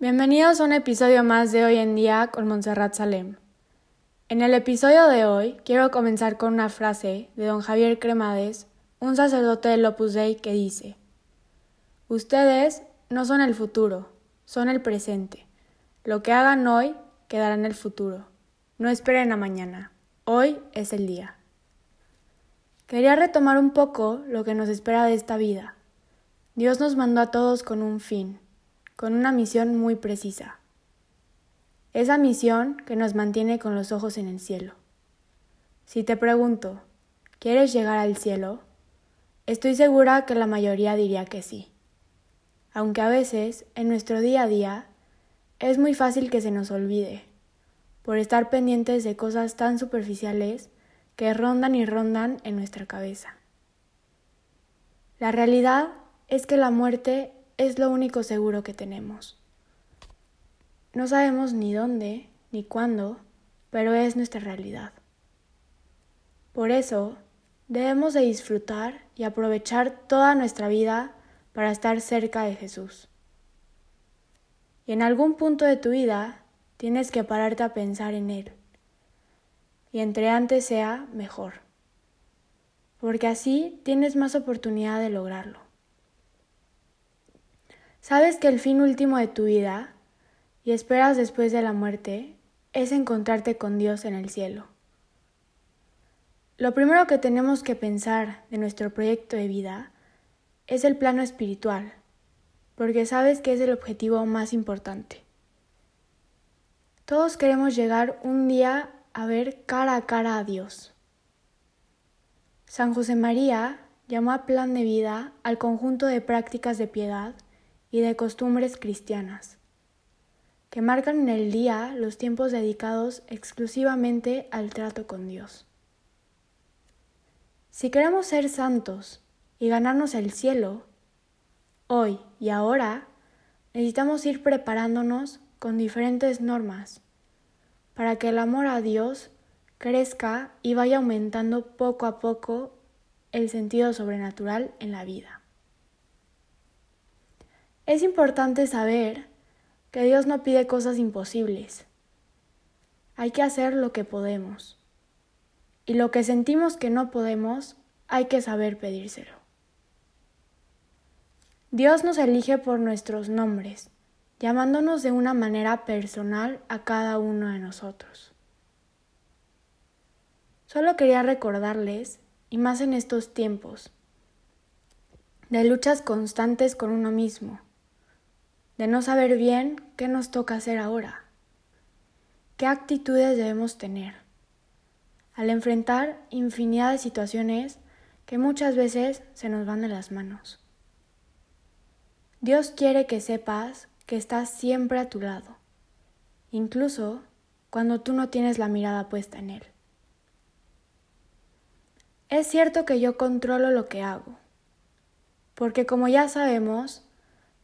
Bienvenidos a un episodio más de Hoy en Día con Montserrat Salem. En el episodio de hoy quiero comenzar con una frase de don Javier Cremades, un sacerdote del Opus Dei que dice: Ustedes no son el futuro, son el presente. Lo que hagan hoy quedará en el futuro. No esperen a mañana. Hoy es el día. Quería retomar un poco lo que nos espera de esta vida. Dios nos mandó a todos con un fin con una misión muy precisa. Esa misión que nos mantiene con los ojos en el cielo. Si te pregunto, ¿quieres llegar al cielo? Estoy segura que la mayoría diría que sí. Aunque a veces, en nuestro día a día, es muy fácil que se nos olvide, por estar pendientes de cosas tan superficiales que rondan y rondan en nuestra cabeza. La realidad es que la muerte es lo único seguro que tenemos. No sabemos ni dónde ni cuándo, pero es nuestra realidad. Por eso, debemos de disfrutar y aprovechar toda nuestra vida para estar cerca de Jesús. Y en algún punto de tu vida tienes que pararte a pensar en Él. Y entre antes sea mejor. Porque así tienes más oportunidad de lograrlo. Sabes que el fin último de tu vida, y esperas después de la muerte, es encontrarte con Dios en el cielo. Lo primero que tenemos que pensar de nuestro proyecto de vida es el plano espiritual, porque sabes que es el objetivo más importante. Todos queremos llegar un día a ver cara a cara a Dios. San José María llamó a plan de vida al conjunto de prácticas de piedad y de costumbres cristianas, que marcan en el día los tiempos dedicados exclusivamente al trato con Dios. Si queremos ser santos y ganarnos el cielo, hoy y ahora necesitamos ir preparándonos con diferentes normas para que el amor a Dios crezca y vaya aumentando poco a poco el sentido sobrenatural en la vida. Es importante saber que Dios no pide cosas imposibles. Hay que hacer lo que podemos. Y lo que sentimos que no podemos, hay que saber pedírselo. Dios nos elige por nuestros nombres, llamándonos de una manera personal a cada uno de nosotros. Solo quería recordarles, y más en estos tiempos, de luchas constantes con uno mismo, de no saber bien qué nos toca hacer ahora, qué actitudes debemos tener, al enfrentar infinidad de situaciones que muchas veces se nos van de las manos. Dios quiere que sepas que estás siempre a tu lado, incluso cuando tú no tienes la mirada puesta en Él. Es cierto que yo controlo lo que hago, porque como ya sabemos,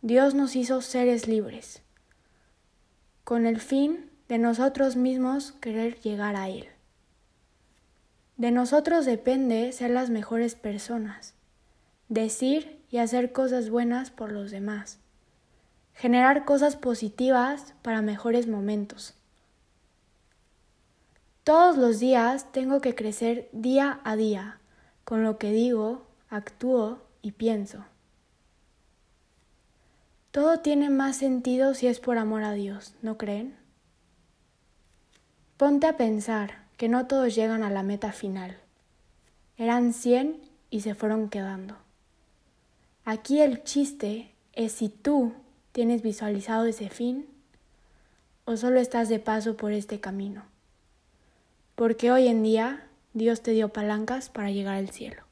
Dios nos hizo seres libres, con el fin de nosotros mismos querer llegar a Él. De nosotros depende ser las mejores personas, decir y hacer cosas buenas por los demás, generar cosas positivas para mejores momentos. Todos los días tengo que crecer día a día con lo que digo, actúo y pienso. Todo tiene más sentido si es por amor a Dios, ¿no creen? Ponte a pensar que no todos llegan a la meta final. Eran cien y se fueron quedando. Aquí el chiste es si tú tienes visualizado ese fin o solo estás de paso por este camino. Porque hoy en día Dios te dio palancas para llegar al cielo.